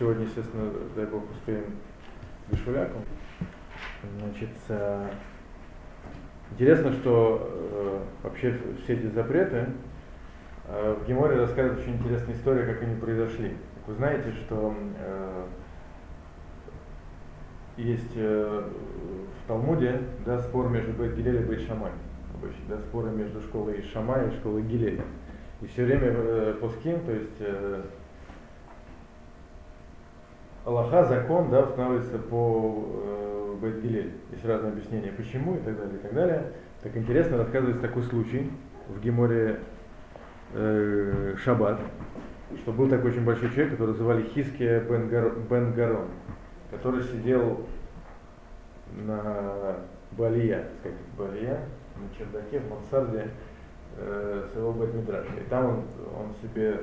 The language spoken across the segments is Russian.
сегодня, естественно, дай Бог, успеем Вишуляку. Значит, э, интересно, что э, вообще все эти запреты э, в Геморе рассказывают очень интересная история, как они произошли. Вы знаете, что э, есть э, в Талмуде да, спор между Бейт Гилель и Бейт Шамай. Обычно, да, споры между школой Шамай и школой Гилеля. И все время э, Пускин, то есть э, Аллаха, закон, да, устанавливается по э, Бейт Гилель. Есть разные объяснения, почему и так далее, и так далее. Так интересно, рассказывается такой случай в Геморе э, Шаббат, что был такой очень большой человек, которого звали Хиския Бен, Гар, Бен Гарон, который сидел на Балия, сказать, Балия, на чердаке, в мансарде э, своего Бет-Мидраша. И там он, он себе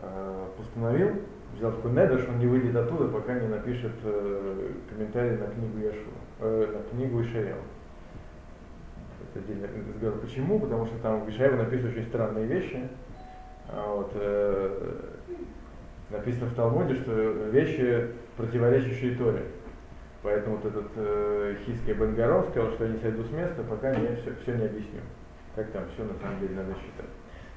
э, постановил, взял такой недер, что он не выйдет оттуда, пока не напишет э, комментарий на книгу Яшу, э, на книгу Ишаяу. Это отдельный разговор. Почему? Потому что там в Ишаеву написаны очень странные вещи. А вот, э, написано в Талмуде, что вещи, противоречащие Торе. Поэтому вот этот э, Хиский Бенгарон сказал, что я не сойду с места, пока я все, все не объясню. Как там все на самом деле надо считать.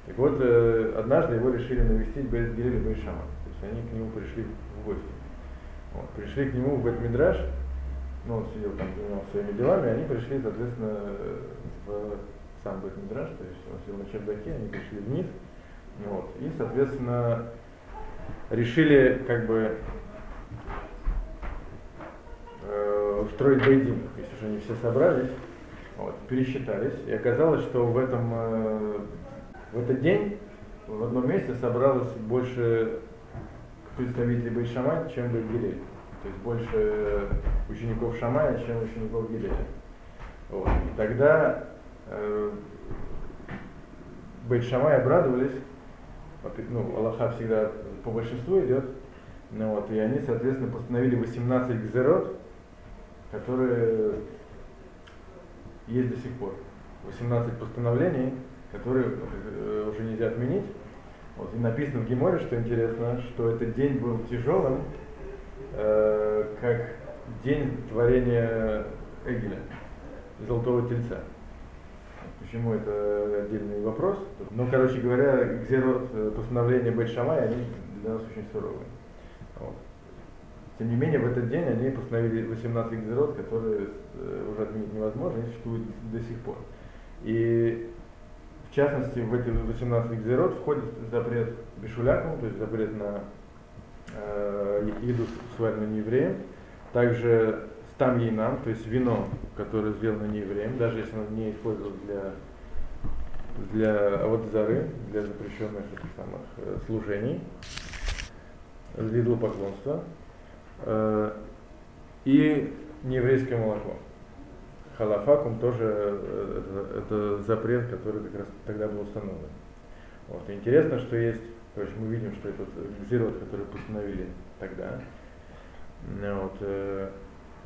Так вот, э, однажды его решили навестить и Бейшама. То есть они к нему пришли в гости. Вот, пришли к нему в Бейт Мидраш, ну, он сидел там, занимался своими делами, они пришли, соответственно, в сам Бейт Мидраш, то есть он сидел на чердаке, они пришли вниз, вот, и, соответственно, решили как бы э, устроить бейдин, если же они все собрались, вот, пересчитались, и оказалось, что в этом э, в этот день в одном месте собралось больше представителей Бейт Шамай, чем Бейт Гилель. То есть больше учеников Шамая, чем учеников Гилеля. Вот. И тогда э, Бейт Шамай обрадовались, ну, Аллаха всегда по большинству идет, ну, вот, и они, соответственно, постановили 18 гзерот, которые есть до сих пор. 18 постановлений, которые э, уже нельзя отменить. Вот, и написано в Геморе, что интересно, что этот день был тяжелым, э, как день творения Эгеля, Золотого Тельца. Почему это отдельный вопрос? Ну, короче говоря, гзерот э, постановления Бет-Шамай, они для нас очень суровые. Вот. Тем не менее, в этот день они постановили 18 гзерот, которые э, уже отменить невозможно, они существуют до сих пор. И в частности, в эти 18 гзерот входит запрет бешулякам, то есть запрет на э, еду сваренную неевреем, также стам ейнам, то есть вино, которое сделано неевреем, даже если оно не использовалось для для аводзары, для запрещенных этих самых э, служений, для идолопоклонства, э, и нееврейское молоко. Халафакум тоже э, это, запрет, который как раз тогда был установлен. Вот. Интересно, что есть, то есть мы видим, что этот зирот, который постановили тогда, вот, э,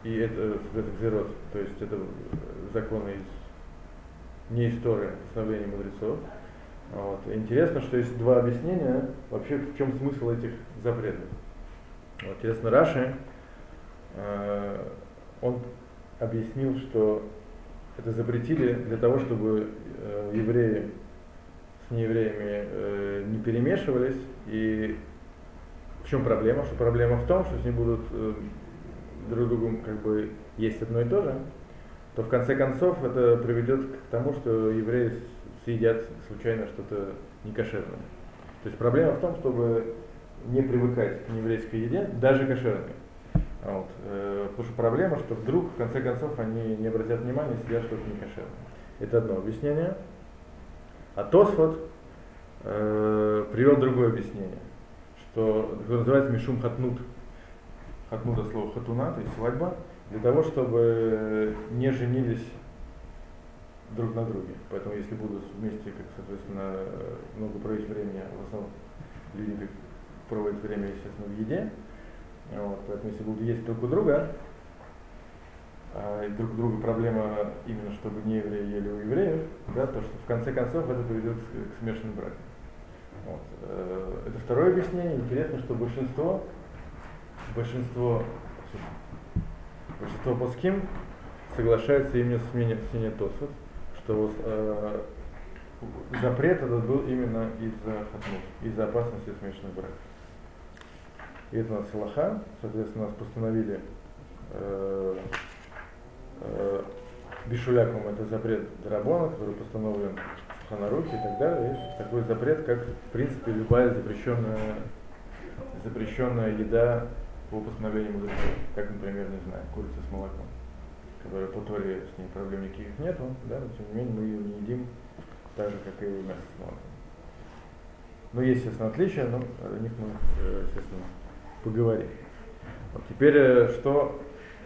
и это, этот зирот, то есть это законы из не истории, постановления мудрецов. Вот. Интересно, что есть два объяснения, вообще в чем смысл этих запретов. Вот, интересно, Раши, э, он объяснил, что это запретили для того, чтобы э, евреи с неевреями э, не перемешивались. И в чем проблема? Что проблема в том, что с ними будут э, друг другу как бы есть одно и то же, то в конце концов это приведет к тому, что евреи съедят случайно что-то некошерное. То есть проблема в том, чтобы не привыкать к нееврейской еде, даже кошерной. Вот. Э, потому что проблема, что вдруг, в конце концов, они не обратят внимания, сидят что-то некошерное. Это одно объяснение. А Тосфот э, привел другое объяснение, что называется Мишум Хатнут. Хатнут это слово хатуна, то есть свадьба, для того, чтобы не женились друг на друге. Поэтому если будут вместе, как, соответственно, много проводить времени, в основном люди проводят время, естественно, в еде, вот, поэтому если будут есть друг у друга, а, и друг у друга проблема именно, чтобы не евреи ели у евреев, да, то что в конце концов это приведет к, смешанным бракам. Вот. Э, это второе объяснение. Интересно, что большинство, большинство, большинство плоским соглашается именно с мнением Тосфот, что э, запрет этот был именно из-за из-за опасности смешанных браков. И это у нас Салаха, соответственно, нас постановили э, э, Бишуляком это запрет Дарабона, который постановлен в Ханарухе и так далее. Есть такой запрет, как в принципе любая запрещенная, запрещенная еда по постановлению мудрецов, как, например, не знаю, курица с молоком, которая по Торе с ней проблем никаких нету, да, но тем не менее мы ее не едим так же, как и мясо с молоком. Но есть, естественно, отличия, но о них мы, э, естественно, поговорим. Вот теперь, э, что,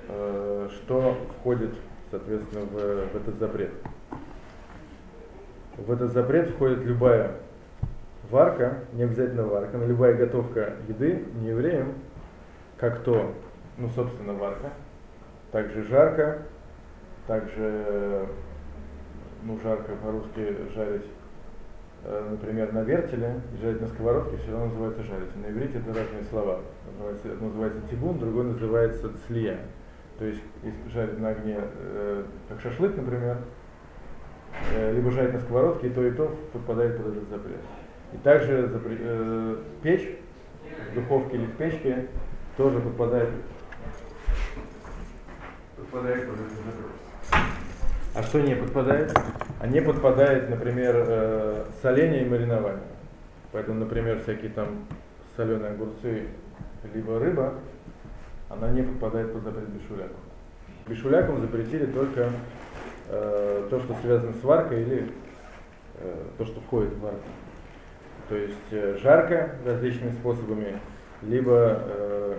э, что входит, соответственно, в, в этот запрет? В этот запрет входит любая варка, не обязательно варка, но любая готовка еды не евреям, как то, ну, собственно, варка, также жарко, также, ну, жарко по-русски жарить Э, например, на вертеле жарить на сковородке, все равно называется жарить. На иврите это разные слова. Называется, называется тибун, другой называется цлия. То есть жарить на огне, э, как шашлык, например, э, либо жарить на сковородке, и то, и то подпадает под этот запрет. И также э, печь в духовке или в печке тоже подпадает, подпадает под этот запрет. А что не подпадает? А не подпадает, например, э, соление и маринование. Поэтому, например, всякие там соленые огурцы, либо рыба, она не подпадает под запрет бешуляком. Бешуляком запретили только э, то, что связано с варкой или э, то, что входит в варку. То есть э, жарко различными способами, либо э,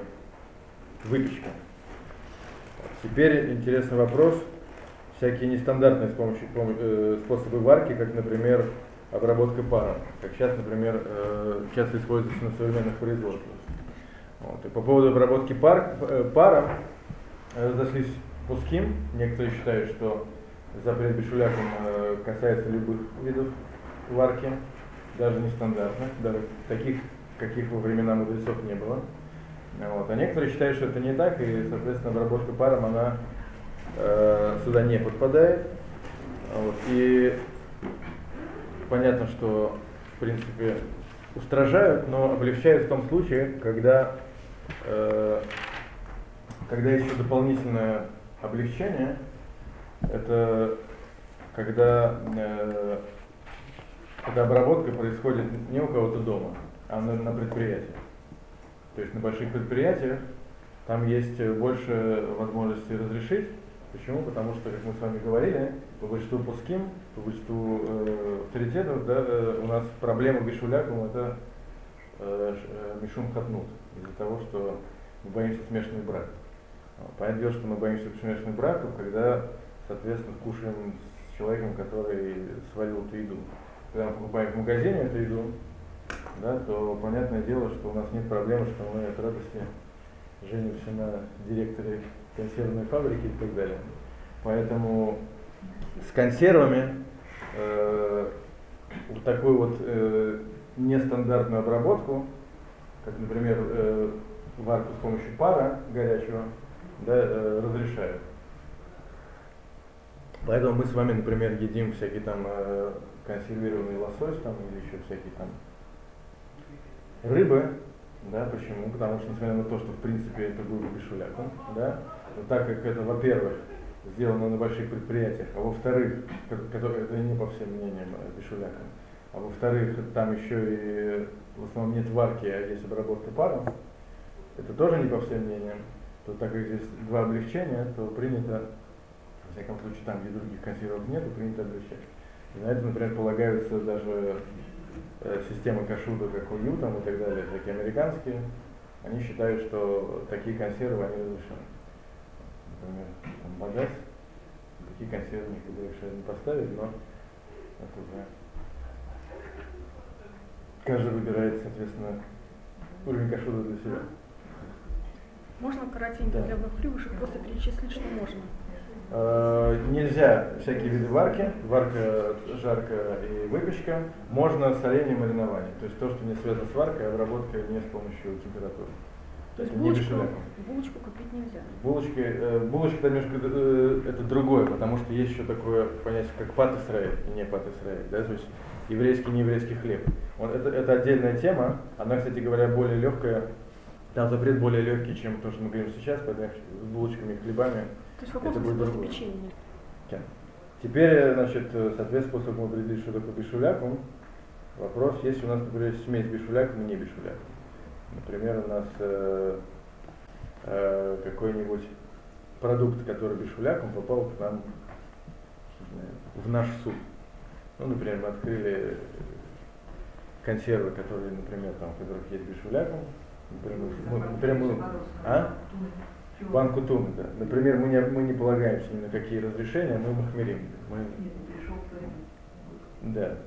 выпечка. Теперь интересный вопрос, всякие нестандартные с помощью, э, способы варки, как, например, обработка паром, как сейчас, например, э, часто используется на современных производствах. Вот. И по поводу обработки пар, э, паром разошлись пуским. Некоторые считают, что запрет бешуляком э, касается любых видов варки, даже нестандартных, даже таких, каких во времена мудрецов не было. Вот. А некоторые считают, что это не так, и, соответственно, обработка паром, она э, сюда не подпадает. Вот, и понятно, что в принципе устражают, но облегчают в том случае, когда, э, когда еще дополнительное облегчение, это когда, э, когда обработка происходит не у кого-то дома, а на, на предприятии. То есть на больших предприятиях там есть больше возможностей разрешить, Почему? Потому что, как мы с вами говорили, по большинству пуским, по большинству э, авторитетов, да, э, у нас проблема Бишуляком это э, э, Мишум Хатнут, из-за того, что мы боимся смешанных браков. Понятное дело, что мы боимся смешанных браков, когда, соответственно, кушаем с человеком, который сварил эту еду. Когда мы покупаем в магазине эту еду, да, то понятное дело, что у нас нет проблемы, что мы от радости женимся на директоре консервной фабрики и так далее. Поэтому с консервами э, вот такую вот э, нестандартную обработку, как, например, э, варку с помощью пара горячего, да, э, разрешают. Поэтому мы с вами, например, едим всякие там э, консервированный лосось там или еще всякие там рыбы, да, почему? Потому что, несмотря на то, что в принципе это было бешуляком, да, так как это, во-первых, сделано на больших предприятиях, а во-вторых, которые, это не по всем мнениям э, бешуляком, а во-вторых, там еще и в основном нет варки, а есть обработка паром, это тоже не по всем мнениям, то так как здесь два облегчения, то принято, во всяком случае, там, где других консервов нет, принято облегчать. И на это, например, полагаются даже э, системы кашуда, как УЮ там и так далее, всякие американские, они считают, что такие консервы, они разрешены например, там, багаж, такие консервы никуда решили не поставить, но это уже каждый выбирает, соответственно, уровень кашуда для себя. Можно коротенько да. для двух хлебушек просто перечислить, что можно? Э, нельзя всякие виды варки, варка, жарка и выпечка, можно соление маринование. То есть то, что не связано с варкой, а обработка не с помощью температуры. То есть булочку, булочку купить нельзя. Булочки, э, булочка это немножко э, это другое, потому что есть еще такое понятие, как пат Исраэль и не пат Исраэль, да, то есть еврейский и нееврейский хлеб. Он, это, это отдельная тема, она, кстати говоря, более легкая, там запрет более легкий, чем то, что мы говорим сейчас, поэтому с булочками и хлебами. То есть в каком Это будет другое. печенье? Теперь, значит, э, соответственно, способ определить, что такое бишулякум. Вопрос, есть у нас, например, смесь бишулякум и не бишулякум. Например, у нас э, э, какой-нибудь продукт, который бишуляком попал к нам в наш суп. Ну, например, мы открыли консервы, которые, например, там, в которых есть бишуляком. Например, мы, а? Банку туны, да. Например, мы не, мы не полагаемся ни на какие разрешения, мы махмерим. Мы, да.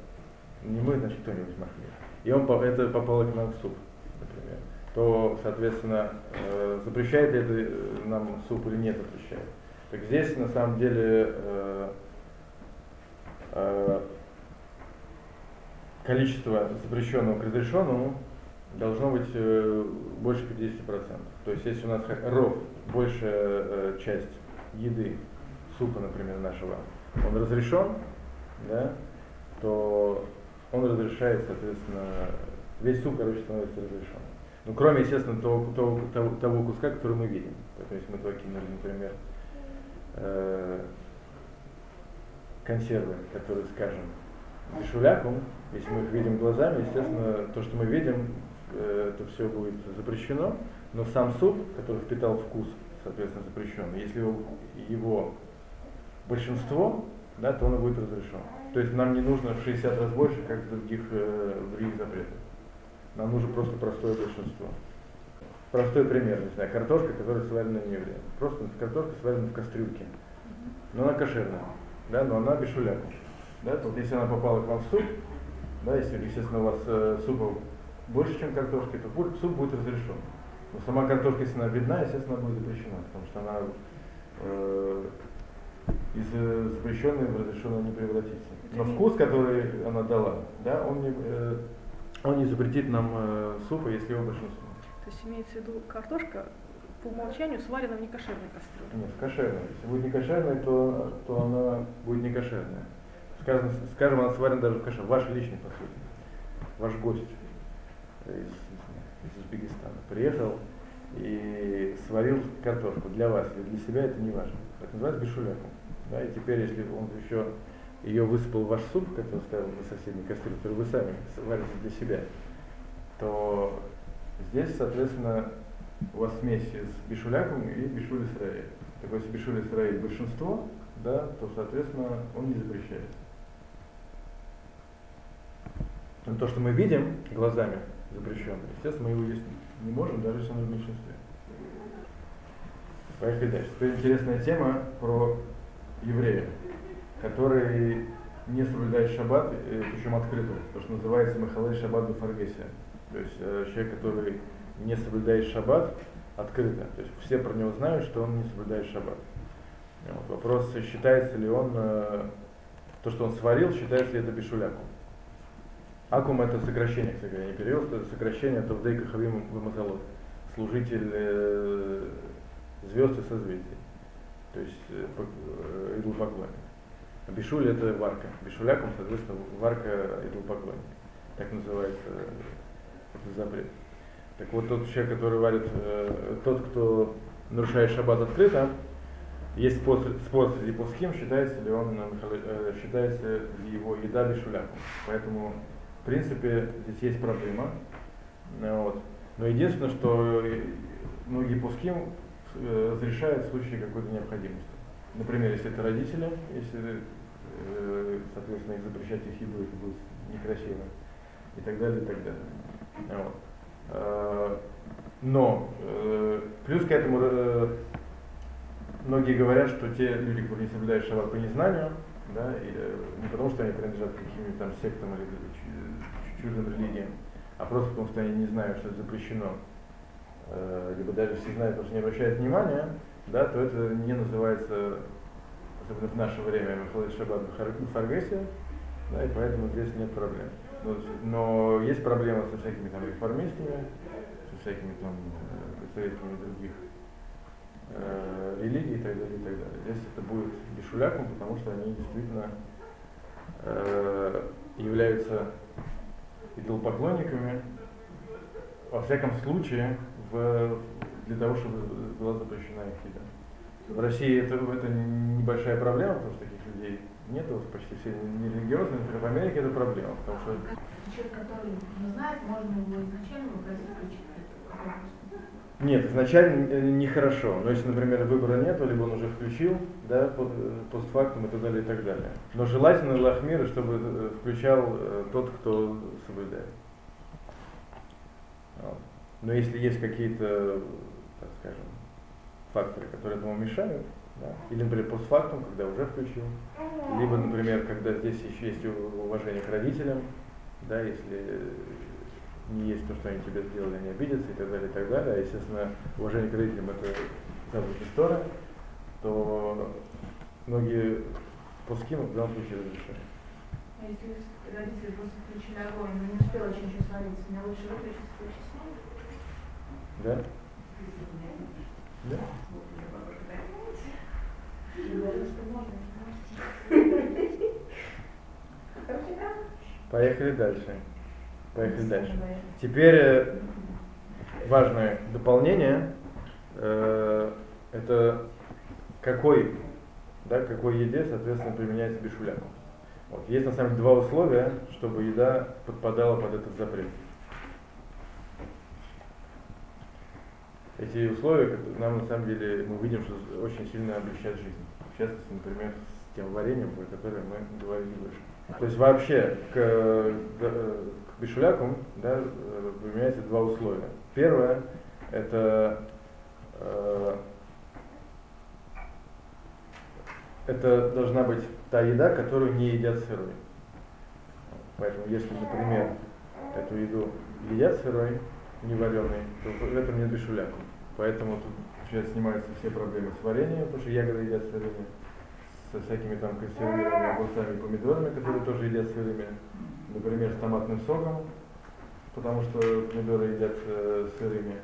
Не мы, значит, кто-нибудь махмер. И он, это попало к нам в суп, например. То, соответственно, э, запрещает ли это э, нам суп или не запрещает. Так здесь, на самом деле, э, количество запрещенного к разрешенному должно быть больше 50%. То есть если у нас ров, большая часть еды, супа, например, нашего, он разрешен, да, то он разрешает, соответственно, весь суп, короче, становится разрешен. Ну, кроме, естественно, того, того, того, того куска, который мы видим. То есть мы туда кинули, например, э, консервы, которые, скажем, бешуляком, если мы их видим глазами, естественно, то, что мы видим, э, это все будет запрещено, но сам суп, который впитал вкус, соответственно, запрещен. Если его, его большинство, да, то он будет разрешен. То есть нам не нужно в 60 раз больше, как в других, э, в других запретах. Нам нужно просто простое большинство. Простой пример, не знаю, картошка, которая сварена не евреем. Просто картошка сварена в кастрюльке. Но она кошерная, да, но она без шуляка. Да, вот если она попала к вам в суп, да, если, естественно, у вас э, супа больше, чем картошки, то будет- суп будет разрешен. Но сама картошка, если она видна, естественно, она будет запрещена, потому что она э, из э, запрещенной в разрешенную не превратится. Но вкус, который она дала, да, он не, э, он не запретит нам э, супа, если его большинство. То есть имеется в виду картошка по умолчанию сварена в некошерной кастрюле. Нет, кошерная. Если будет не кошерная, то, то она будет не кошерная. Скажем, скажем, она сварена даже в кошер. Ваш личный, по сути. Ваш гость из, из Узбекистана приехал и сварил картошку для вас или для себя, это не важно. Это называется бешуляком. Да, и теперь, если он еще ее высыпал ваш суп, который ставил на соседней кастрюле, который вы сами сварите для себя, то здесь, соответственно, у вас смесь с бишуляком и бишуль Исраэль. Так если бишуль Исраэль большинство, да, то, соответственно, он не запрещается. Но то, что мы видим глазами запрещено, естественно, мы его есть не можем, даже если оно в меньшинстве. Поехали дальше. Теперь интересная тема про еврея, который не соблюдает шаббат, э, причем открыто, то, что называется Махалей Шаббат Бефаргесия. То есть э, человек, который не соблюдает шаббат, открыто. То есть все про него знают, что он не соблюдает шаббат. Вот. Вопрос, считается ли он, э, то, что он сварил, считается ли это бешуляком. Акум это сокращение, кстати говоря, не перевел, это сокращение от Авдей Кахавим Вамазалот, служитель э, звезд и созвездий, то есть по- идолопоклонник. А Бишуль это варка, бишуляком, соответственно, варка идолопоклонник, так называется э, этот запрет. Так вот тот человек, который варит, э, тот, кто нарушает шаббат открыто, есть спор, спор среди плоским, считается ли он, э, э, считается ли его еда бешуляком. Поэтому, в принципе, здесь есть проблема. Э, Вот. Но единственное, что э, многие плоским э, разрешают в случае какой-то необходимости. Например, если это родители, если, э, соответственно, их запрещать их еду, это будет некрасиво. И так далее, и так далее. Вот. Э, Но э, плюс к этому э, многие говорят, что те люди, которые не соблюдают шаббат по незнанию, да, и, не потому что они принадлежат к каким-нибудь там сектам или чу- чужим религиям, а просто потому что они не знают, что это запрещено, либо даже если знают, потому что не обращают внимания, да, то это не называется особенно в наше время, выходит шаббат в Харгесе, да, и поэтому здесь нет проблем. Но, но есть проблема со всякими там реформистами, со всякими там э, представителями других э, религий и так далее, и так далее. Здесь это будет бешуляком, потому что они действительно э, являются идолопоклонниками, во всяком случае, в, для того, чтобы была запрещена их еда. В России это, это небольшая проблема, потому что таких людей нет, почти все нерелигиозные, например, в Америке это проблема, потому что... Человек, который не знает, можно его изначально включить нет, изначально нехорошо. Но если, например, выбора нет, либо он уже включил, да, постфактум и так далее, и так далее. Но желательно лахмира, чтобы э, включал э, тот, кто соблюдает. Но если есть какие-то, факторы, которые этому мешают, да, или, например, постфактум, когда уже включил, либо, например, когда здесь еще есть уважение к родителям, да, если не есть то, что они тебе сделали, они обидятся и так далее, и так далее. А, естественно, уважение к родителям это заповедь история, то многие пуским в данном случае разрешают. А если родители просто включили огонь, но не успела еще ничего свариться, мне лучше выключить, включить снова? Да. Да. Поехали дальше. Поехали дальше. Теперь э, важное дополнение. Э, это какой, да, какой еде, соответственно, применяется бешуляк. Вот. Есть на самом деле два условия, чтобы еда подпадала под этот запрет. Эти условия нам на самом деле мы видим, что очень сильно облегчают жизнь. В частности, например, с тем вареньем, про которое мы говорили выше. То есть вообще к, к бешуляку да, применяется два условия. Первое это э, это должна быть та еда, которую не едят сырой. Поэтому если, например, эту еду едят сырой, не вареный, то в этом нет бешуляку. Поэтому тут сейчас снимаются все проблемы с вареньем, потому что ягоды едят сырыми со всякими там консервированными огурцами и помидорами, которые тоже едят сырыми, например, с томатным соком, потому что помидоры едят э, сырыми,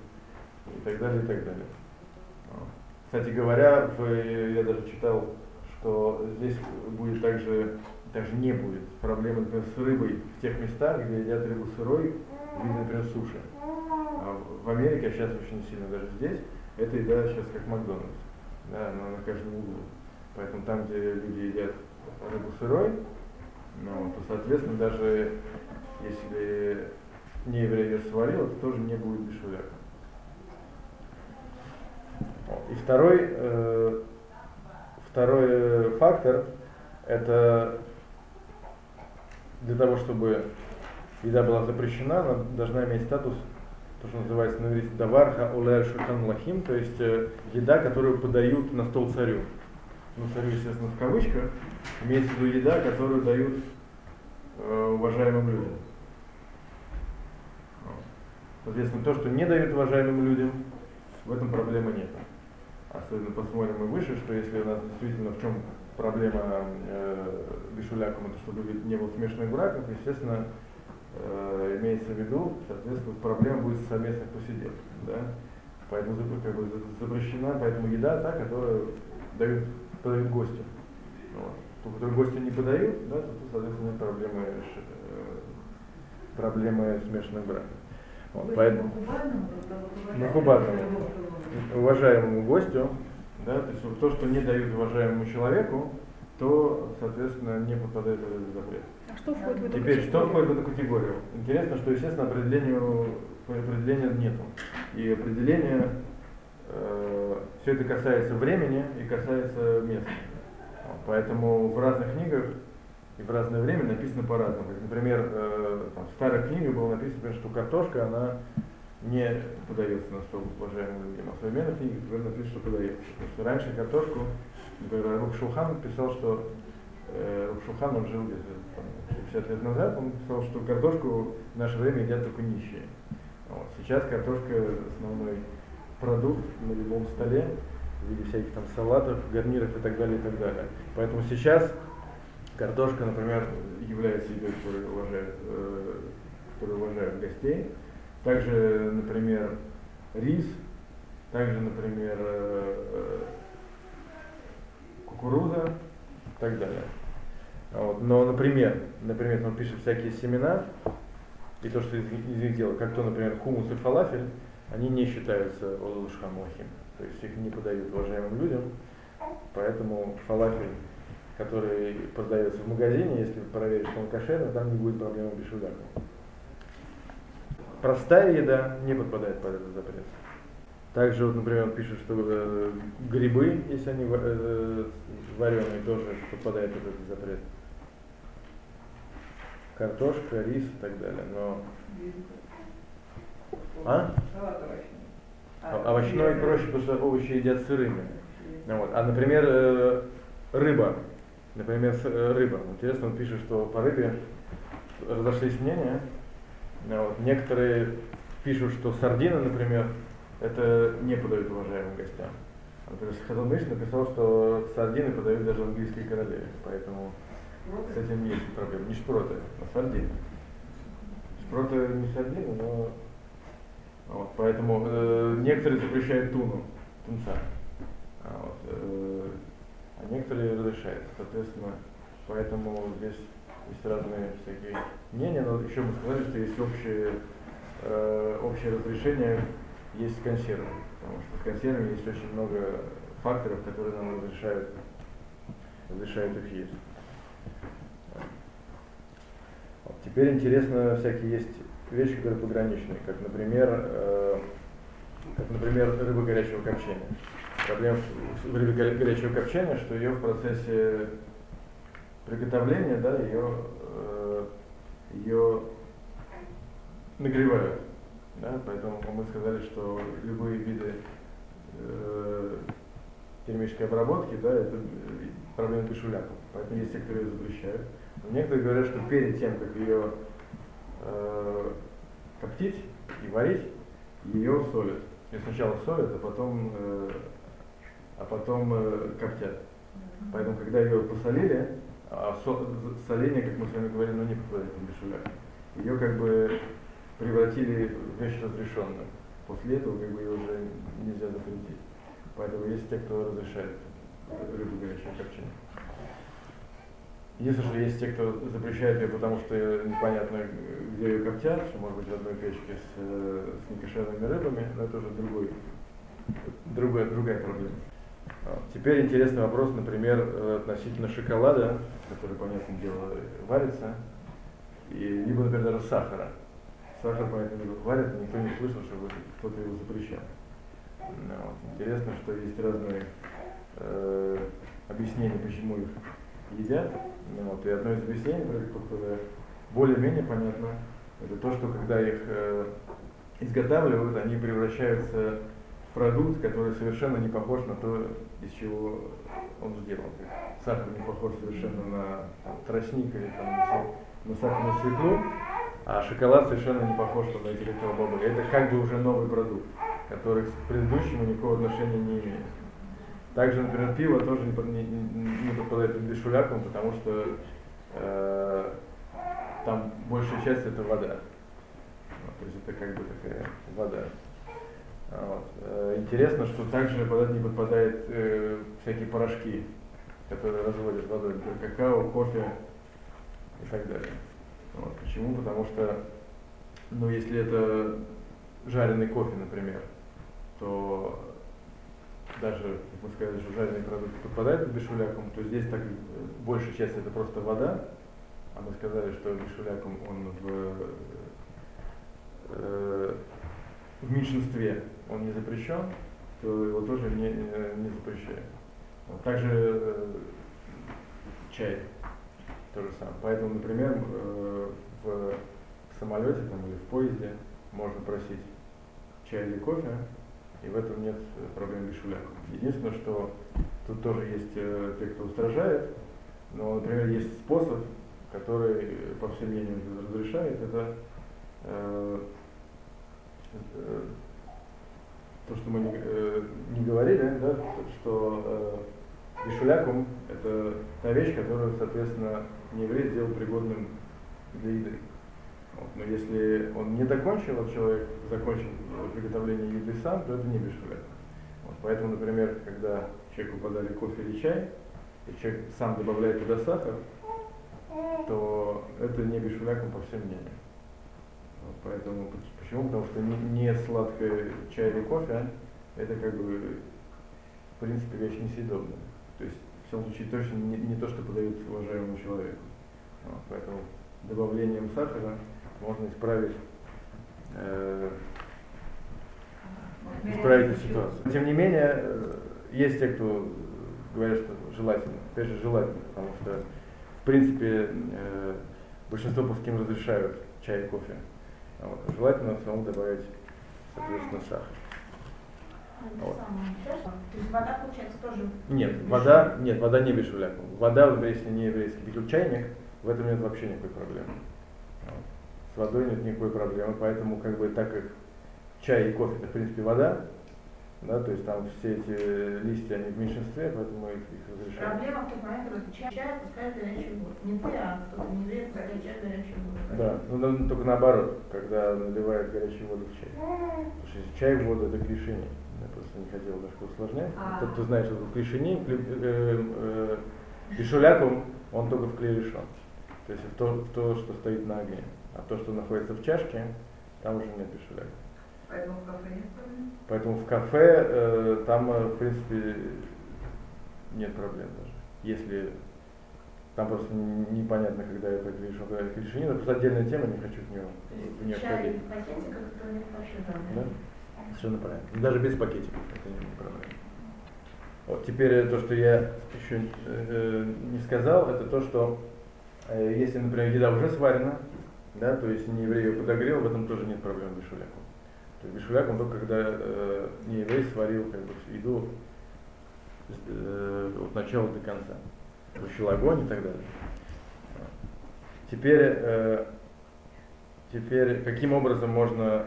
и так далее, и так далее. Кстати говоря, в, я даже читал, что здесь будет также, также не будет проблемы, например, с рыбой в тех местах, где едят рыбу сырой, в виде, например, суши. В Америке, а сейчас очень сильно даже здесь, эта еда сейчас как Макдональдс. Да, она на каждом углу. Поэтому там, где люди едят рыбу сырой, ну, то, соответственно, даже если не еврей ее сварил, это тоже не будет бешуляка. И второй, э, второй фактор – это для того, чтобы еда была запрещена, она должна иметь статус, то, что называется на иврите даварха олер шухан лахим, то есть э, еда, которую подают на стол царю ну, царю, естественно, в кавычках, имеется в виду еда, которую дают э, уважаемым людям. Соответственно, то, что не дают уважаемым людям, в этом проблемы нет. Особенно посмотрим мы выше, что если у нас действительно в чем проблема э, бешуляком, это чтобы не было смешанных браков, естественно, имеется в виду, соответственно, проблема будет совместных посиделок. Да? Поэтому как бы, запрещена, поэтому еда та, которая дают подают гостю. Вот. Ту, которую гостю не подают, да, то соответственно, проблемы, э, проблемы смешанных браков. Вот, поэтому, накубатному, уважаемому гостю, да, то есть то, что не дают уважаемому человеку, то, соответственно, не попадает в этот запрет. А что входит в эту Теперь, категорию? что входит в эту категорию? Интересно, что, естественно, определению, определения нету. И определение Э, все это касается времени и касается места. Поэтому в разных книгах и в разное время написано по-разному. Например, э, там, в старых книгах было написано, что картошка, она не подается на стол уважаемым людям. А в современных книгах например, написано, что подается. Потому что раньше картошку, например, Рукшухан писал, что э, Рукшухан, он жил где-то там, 50 лет назад, он писал, что картошку в наше время едят только нищие. Вот. Сейчас картошка основной продукт на любом столе. в виде всяких там салатов, гарниров и так далее, и так далее. Поэтому сейчас картошка, например, является едой, которую уважают, э, которую уважают гостей. Также, например, рис, также, например, э, э, кукуруза и так далее. Вот. Но, например, например, он пишет всякие семена, и то, что из, них делают, как то, например, хумус и фалафель, они не считаются олушхам лохим. То есть их не подают уважаемым людям. Поэтому фалафель, который продается в магазине, если проверить, что он кошерный, там не будет проблемы с бешуляком. Простая еда не подпадает под этот запрет. Также, вот, например, он пишет, что э, грибы, если они э, вареные, тоже подпадают под этот запрет. Картошка, рис и так далее. Но... А? А, овощной проще, потому что овощи едят сырыми. Ну вот. А, например, э, рыба. Например, э, рыба. Интересно, он пишет, что по рыбе разошлись мнения. Ну вот. Некоторые пишут, что сардины, например, это не подают уважаемым гостям. Например, Хазаныш написал, что сардины подают даже английские королеве, поэтому с этим есть проблема. Не шпроты, а сардины. Шпроты не сардины, но вот, поэтому э, некоторые запрещают туну, тунца, а, вот, э, а некоторые разрешают. Соответственно, поэтому здесь есть разные всякие мнения, но еще мы сказали, что есть общее, э, общее разрешение, есть консервы, потому что с консервами есть очень много факторов, которые нам разрешают, разрешают их есть. Вот. Теперь интересно, всякие есть вещи, которые пограничные, как, например, э, как, например, рыба горячего копчения. Проблема в рыбе горячего копчения, что ее в процессе приготовления, да, ее, э, ее нагревают. Да, поэтому мы сказали, что любые виды э, термической обработки, да, это проблема пешуляков. Поэтому есть те, кто ее запрещают. Но некоторые говорят, что перед тем, как ее э, коптить и варить, ее солят. И сначала солят, а потом, э, а потом э, коптят. Поэтому, когда ее посолили, а со, соление, как мы с вами говорили, ну не подходит к бешуляк. Ее как бы превратили в вещь разрешенную. После этого как бы ее уже нельзя запретить. Поэтому есть те, кто разрешает рыбу горячее копчение. Единственное, что есть те, кто запрещает ее, потому что непонятно, где ее коптят, что может быть в одной печке с, с некошерными рыбами, но это уже другой, другая, другая проблема. Теперь интересный вопрос, например, относительно шоколада, который, понятное дело, варится, и, либо, например, даже сахара. Сахар, понятное дело, варят, никто не слышал, чтобы кто-то его запрещал. Ну, вот. Интересно, что есть разные э, объяснения, почему их едят. Ну, вот. И одно из объяснений, которое более-менее понятно, это то, что когда их э, изготавливают, они превращаются в продукт, который совершенно не похож на то, из чего он сделан. Сахар не похож совершенно на там, тростник или там, на, сахарную свеклу, а шоколад совершенно не похож на эти электробобы. Это как бы уже новый продукт, который к предыдущему никакого отношения не имеет. Также, например, пиво тоже не, не, не попадает под бешуляком, потому что э, там большая часть это вода. То есть это как бы такая вода. Вот. Э, интересно, что также под не подпадает э, всякие порошки, которые разводят водой, например, какао, кофе и так далее. Вот. Почему? Потому что, ну, если это жареный кофе, например, то даже, как мы сказали, что жареные продукты попадают под бешуляком, то здесь так большая часть это просто вода, а мы сказали, что бешуляком он в, э, в меньшинстве он не запрещен, то его тоже не, не запрещают. Также э, чай то же самое. Поэтому, например, э, в самолете там, или в поезде можно просить чай или кофе, и в этом нет проблем бешуляков. Единственное, что тут тоже есть э, те, кто устражает, но, например, есть способ, который, по всем мнениям, разрешает, это э, э, то, что мы не, э, не говорили, да, что бишулякум это та вещь, которую, соответственно, не еврей сделал пригодным для еды. Вот. Но если он не закончил, а человек закончил приготовление еды сам, то это не бишулякум. Вот. Поэтому, например, когда человеку подали кофе или чай, и человек сам добавляет туда сахар, то это не бишуляком по всем мнениям. Вот поэтому почему? Потому что не, не сладкое чай или кофе, а это как бы в принципе вещь несъедобная. То есть в всем случае точно не, не то, что подают уважаемому человеку. Вот, поэтому добавлением сахара можно исправить э, исправить эту ситуацию. Тем не менее, э, есть те, кто говорят, что желательно. Опять же, желательно, потому что, в принципе, э, большинство пуским разрешают чай и кофе. Вот. Желательно самому добавить, соответственно, сахар. Вот. То есть вода, получается, тоже... Нет, вода, нет, вода не бешуляку. Вода, если не еврейский чайник, в этом нет вообще никакой проблемы. С водой нет никакой проблемы, поэтому как бы так как чай и кофе это в принципе вода, да, то есть там все эти листья, они в меньшинстве, поэтому их, их разрешают. Проблема в тот момент, когда чай, чай пускает горячий воду. Не ты, а кто-то не еврей пускает чай горячий воду. Да, ну, ну только наоборот, когда наливают горячую воду в чай. Потому что если чай в воду это клишини. Я не хотел немножко усложнять. А. Тот, кто знает, что такое клишини, э, э, бишуляком, он только в клей решен. То есть в то, в то, что стоит на огне. А то, что находится в чашке, там уже нет бишуляка. Поэтому в кафе нет проблем? Поэтому в кафе э, там, э, в принципе, нет проблем даже. Если там просто непонятно, когда это решено, когда это решение, это просто отдельная тема, не хочу в нее, в нее входить. Да? Совершенно правильно. Даже без пакетиков это не проблема. Вот теперь э, то, что я еще э, не сказал, это то, что э, если, например, еда уже сварена, да, то есть не еврей ее подогрел, в этом тоже нет проблем с бешуляком. То есть бешуляком только когда э, не еврей сварил как бы, еду э, от начала до конца. Включил огонь и так далее. Теперь, э, теперь каким образом можно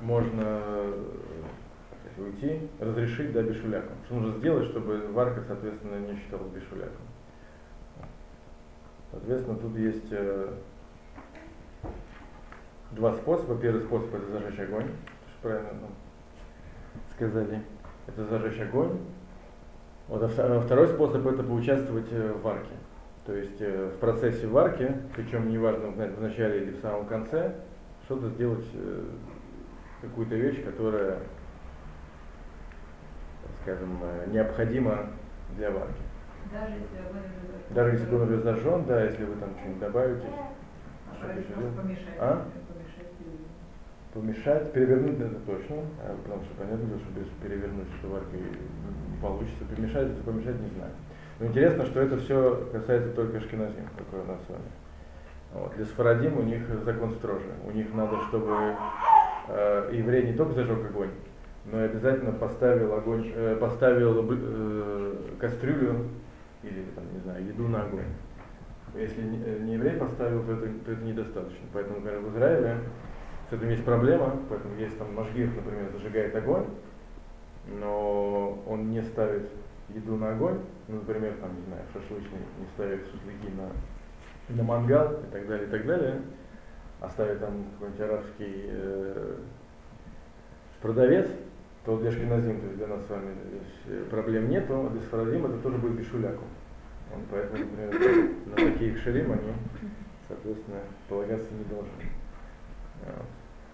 можно э, уйти, разрешить да, бешуляком. Что нужно сделать, чтобы варка, соответственно, не считалась бешуляком. Соответственно, тут есть э, два способа. Первый способ это зажечь огонь, что правильно ну, сказали. Это зажечь огонь. Вот, а а второй способ это поучаствовать э, в варке. То есть э, в процессе варки, причем неважно в начале или в самом конце, что-то сделать, э, какую-то вещь, которая, скажем, э, необходима для варки. Даже если огонь уже зажжен. Даже если он уже зажжен, да, если вы там что-нибудь добавите, А что еще помешать. А? Помешать перевернуть это точно, а, потому что понятно, что без перевернуть что варкой не получится. Помешать, это помешать не знаю. Но интересно, что это все касается только шкиназим, такое у нас с вами. Вот. Для сфарадим у них закон строже. У них надо, чтобы э, еврей не только зажег огонь, но и обязательно поставил огонь, э, поставил э, кастрюлю или там, не знаю, еду на огонь. Если не, э, еврей поставил, то это, то это недостаточно. Поэтому, например, в Израиле с этим есть проблема, поэтому есть там Машгир, например, зажигает огонь, но он не ставит еду на огонь, ну, например, там, не знаю, шашлычный, не ставит шашлыки на, на мангал и так далее, и так далее, ставит там какой-нибудь арабский э, продавец, то для шкиназим, то есть для нас с вами здесь проблем нету, а для сфарадим это тоже будет бешуляком. Он поэтому, например, на такие кшерим они, соответственно, полагаться не должны.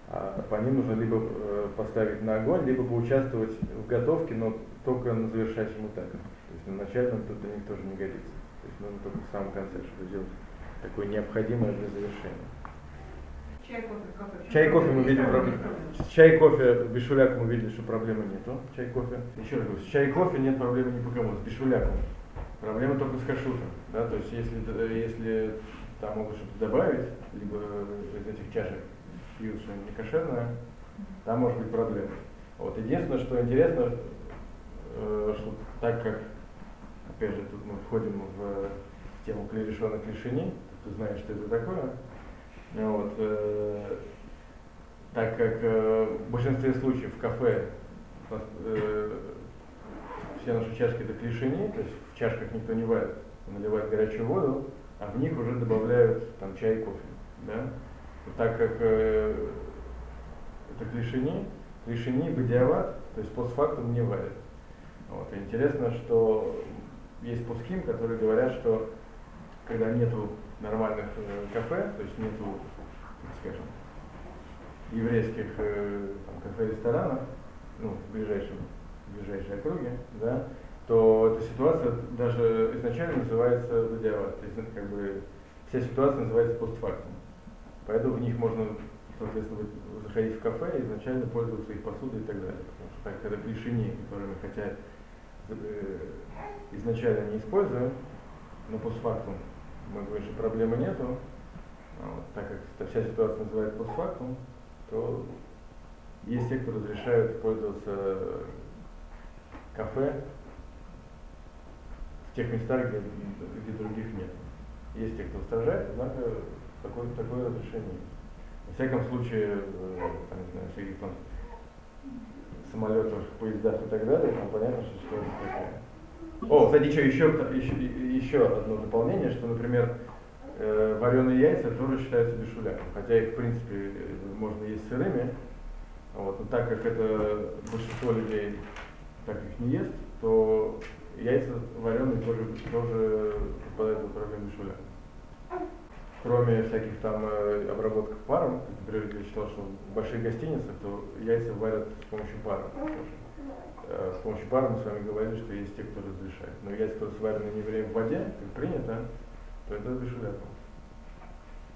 А по ним нужно либо э, поставить на огонь, либо поучаствовать в готовке, но только на завершающем этапе. То есть на начальном тут для них тоже не годится. То есть нужно только в самом конце что-то делать такое необходимое для завершения. Чай, кофе, кофе. Чай и кофе мы видим проблему. Чай кофе, с бешуляком мы видели, что проблемы нету. Чай кофе. Еще раз говорю, с чай кофе нет проблемы ни по кому. С бешуляком. Проблема только с кашутом. Да? То есть если, если там могут что-то добавить, либо из этих чашек пьют что-нибудь некошерное, там может быть проблема. Вот. Единственное, что интересно, э, что так как, опять же, тут мы входим в тему клерешенных лишений, ты знаешь, что это такое, вот, э, так как э, в большинстве случаев в кафе э, все наши чашки это клишини, то есть в чашках никто не варит, наливают горячую воду, а в них уже добавляют там чай и кофе. Да? Так как это клишини, клишини бадиават, то есть постфактум не варят. Вот. Интересно, что есть пуским, которые говорят, что когда нету нормальных э, кафе, то есть нету, скажем, еврейских э, там, кафе-ресторанов, ну, в ближайшем, в ближайшей округе, да, то эта ситуация даже изначально называется задиават. То есть, ну, как бы, вся ситуация называется постфактум. Поэтому в них можно, соответственно, заходить в кафе и изначально пользоваться их посудой и так далее. Потому что так, когда клишини, которые мы хотя э, изначально не используем, но постфактум мы говорим, что проблемы нету, а вот, так как вся ситуация называется постфактум, то есть те, кто разрешают пользоваться кафе в тех местах, где, где других нет. Есть те, кто устражает, однако такое, такое разрешение. Во всяком случае, э, там, не знаю, всяких там самолетах, поездах и так далее, там понятно, что ситуация такая. О, кстати, еще, еще, еще, одно дополнение, что, например, э, вареные яйца тоже считаются бешуляком, хотя их, в принципе, можно есть сырыми, вот, но так как это большинство людей так их не ест, то яйца вареные тоже, тоже попадают в проблему бешуляка. Кроме всяких там э, обработок паром, например, я читал, что в больших гостиницах, то яйца варят с помощью пара. Э, с помощью пара мы с вами говорили, что есть те, кто разрешает. Но яйца, которые сварены не время в воде, как принято, то это бешуляка.